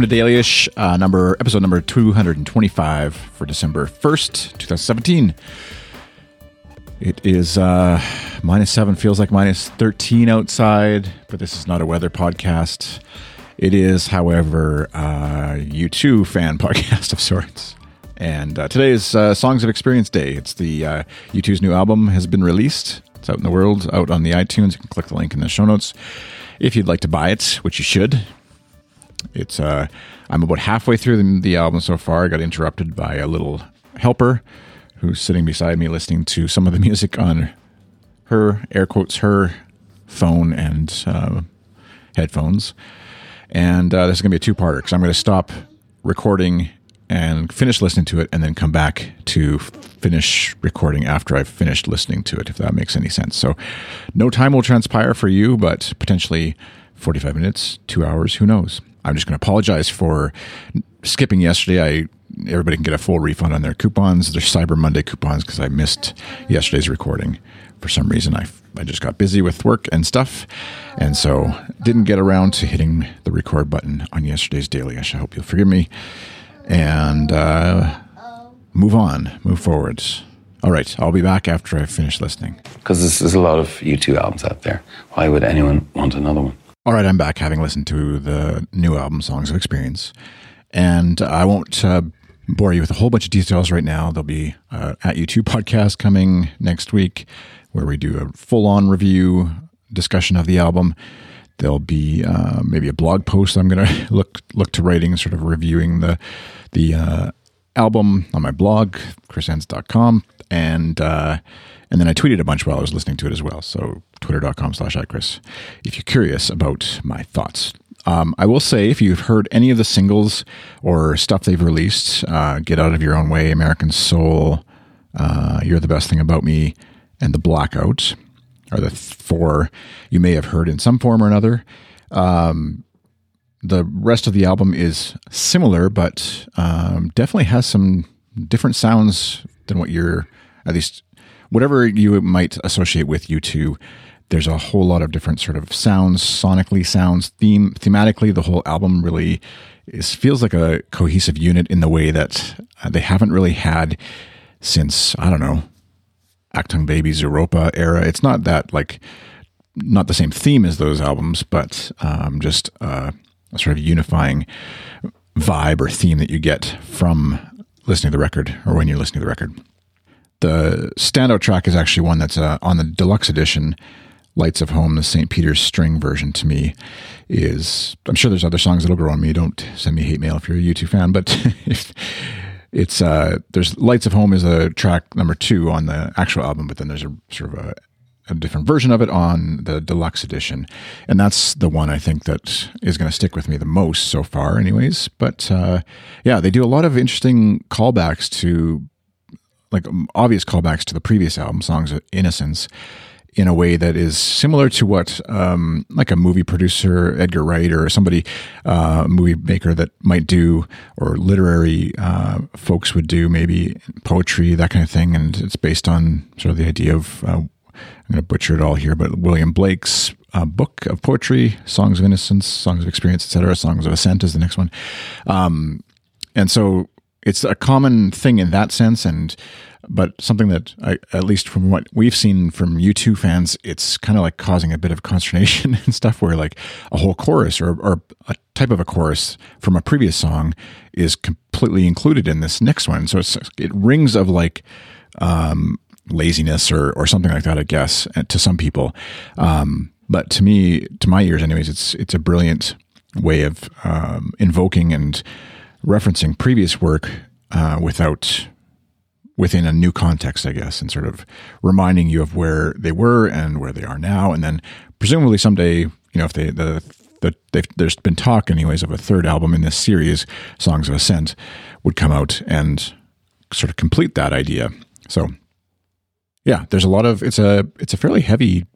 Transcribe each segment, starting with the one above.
welcome to Dailyish, uh, number episode number two hundred and twenty-five for December first, two thousand seventeen. It is uh, minus seven, feels like minus thirteen outside, but this is not a weather podcast. It is, however, uh, U2 fan podcast of sorts. And uh, today is uh, Songs of Experience Day. It's the uh, U2's new album has been released. It's out in the world, out on the iTunes. You can click the link in the show notes if you'd like to buy it, which you should. It's uh, I'm about halfway through the, the album so far. I got interrupted by a little helper who's sitting beside me listening to some of the music on her air quotes her phone and uh, headphones. And uh, this is going to be a two parter because I'm going to stop recording and finish listening to it and then come back to finish recording after I've finished listening to it, if that makes any sense. So, no time will transpire for you, but potentially 45 minutes, two hours, who knows? I'm just going to apologize for skipping yesterday. I everybody can get a full refund on their coupons, their Cyber Monday coupons, because I missed yesterday's recording for some reason. I I just got busy with work and stuff, and so didn't get around to hitting the record button on yesterday's daily. I hope you'll forgive me, and uh, move on, move forwards. All right, I'll be back after I finish listening. Because there's, there's a lot of U2 albums out there. Why would anyone want another one? All right, I'm back having listened to the new album, Songs of Experience. And I won't uh, bore you with a whole bunch of details right now. There'll be uh, at U2 podcast coming next week where we do a full on review discussion of the album. There'll be uh, maybe a blog post I'm going to look look to writing, sort of reviewing the the uh, album on my blog, chrisenns.com. And uh, and then I tweeted a bunch while I was listening to it as well. So twitter.com slash iChris if you're curious about my thoughts. Um, I will say, if you've heard any of the singles or stuff they've released, uh, Get Out of Your Own Way, American Soul, uh, You're the Best Thing About Me, and The Blackout are the four you may have heard in some form or another. Um, the rest of the album is similar, but um, definitely has some different sounds than what you're, at least, whatever you might associate with U2 there's a whole lot of different sort of sounds, sonically sounds, theme thematically. The whole album really is feels like a cohesive unit in the way that uh, they haven't really had since I don't know, Achtung Baby, Zooropa era. It's not that like not the same theme as those albums, but um, just uh, sort of unifying vibe or theme that you get from listening to the record or when you're listening to the record. The standout track is actually one that's uh, on the deluxe edition Lights of Home, the St. Peter's string version to me is, I'm sure there's other songs that'll grow on me. Don't send me hate mail if you're a U2 fan, but if it's, uh, there's Lights of Home is a track number two on the actual album, but then there's a sort of a, a different version of it on the deluxe edition. And that's the one I think that is going to stick with me the most so far, anyways. But uh, yeah, they do a lot of interesting callbacks to, like obvious callbacks to the previous album, Songs of Innocence in a way that is similar to what um, like a movie producer Edgar Wright or somebody uh, movie maker that might do or literary uh, folks would do maybe poetry that kind of thing and it's based on sort of the idea of uh, I'm going to butcher it all here but William Blake's uh, book of poetry Songs of Innocence Songs of Experience etc Songs of Ascent is the next one um, and so it's a common thing in that sense and but something that I, at least from what we've seen from U2 fans, it's kind of like causing a bit of consternation and stuff where like a whole chorus or, or a type of a chorus from a previous song is completely included in this next one. So it rings of like, um, laziness or, or something like that, I guess, uh, to some people. Um, but to me, to my ears anyways, it's, it's a brilliant way of, um, invoking and referencing previous work, uh, without within a new context, I guess, and sort of reminding you of where they were and where they are now. And then presumably someday, you know, if they, the, the there's been talk anyways of a third album in this series, Songs of Ascent, would come out and sort of complete that idea. So yeah, there's a lot of, it's a, it's a fairly heavy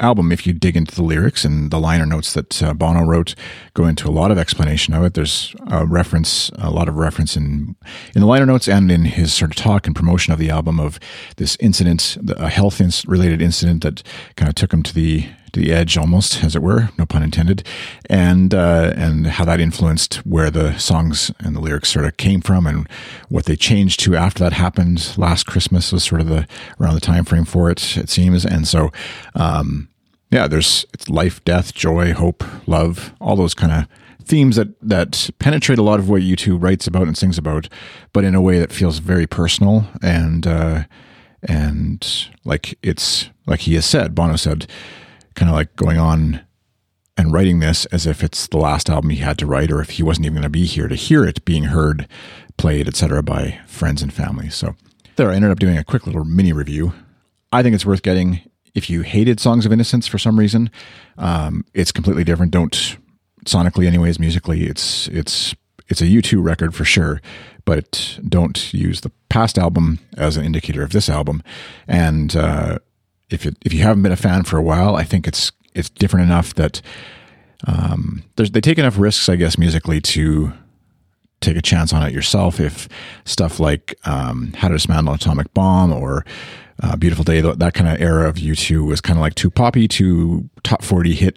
album, if you dig into the lyrics and the liner notes that uh, Bono wrote, go into a lot of explanation of it. There's a reference, a lot of reference in in the liner notes and in his sort of talk and promotion of the album of this incident, a health related incident that kind of took him to the to the edge, almost as it were, no pun intended, and uh, and how that influenced where the songs and the lyrics sort of came from, and what they changed to after that happened. Last Christmas was sort of the around the time frame for it, it seems, and so. Um, yeah, there's it's life, death, joy, hope, love, all those kind of themes that that penetrate a lot of what U2 writes about and sings about, but in a way that feels very personal and uh, and like it's like he has said, Bono said, kind of like going on and writing this as if it's the last album he had to write, or if he wasn't even going to be here to hear it being heard, played, etc., by friends and family. So there, I ended up doing a quick little mini review. I think it's worth getting if you hated Songs of Innocence for some reason. Um, it's completely different. Don't sonically, anyways, musically, it's it's it's a U2 record for sure, but don't use the past album as an indicator of this album. And uh, if you, if you haven't been a fan for a while, I think it's it's different enough that um, they take enough risks, I guess, musically to take a chance on it yourself. If stuff like um, How to Dismantle an Atomic Bomb or uh, Beautiful Day, that kind of era of U2 was kind of like too poppy, too top 40 hit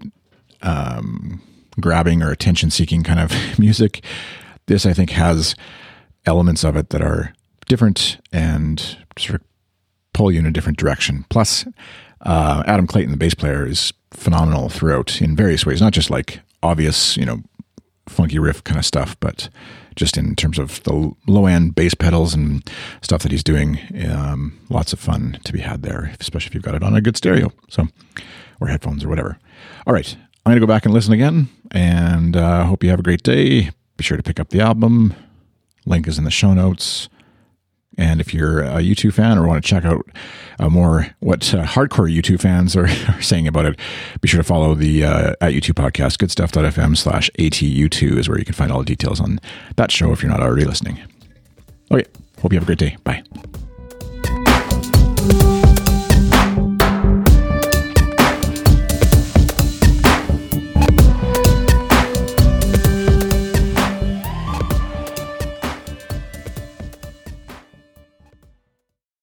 um, grabbing or attention seeking kind of music. This, I think, has elements of it that are different and sort of pull you in a different direction. Plus, uh, Adam Clayton, the bass player, is phenomenal throughout in various ways, not just like obvious, you know, funky riff kind of stuff, but just in terms of the low end bass pedals and stuff that he's doing. Um, lots of fun to be had there, especially if you've got it on a good stereo, so or headphones or whatever. All right, I'm going to go back and listen again, and uh, hope you have a great day. Be sure to pick up the album. Link is in the show notes. And if you're a U2 fan or want to check out uh, more what uh, hardcore U2 fans are, are, saying about it, be sure to follow the uh, at U2 podcast, goodstuff.fm slash ATU2 is where you can find all the details on that show if you're not already listening. Okay, hope you have a great day. Bye.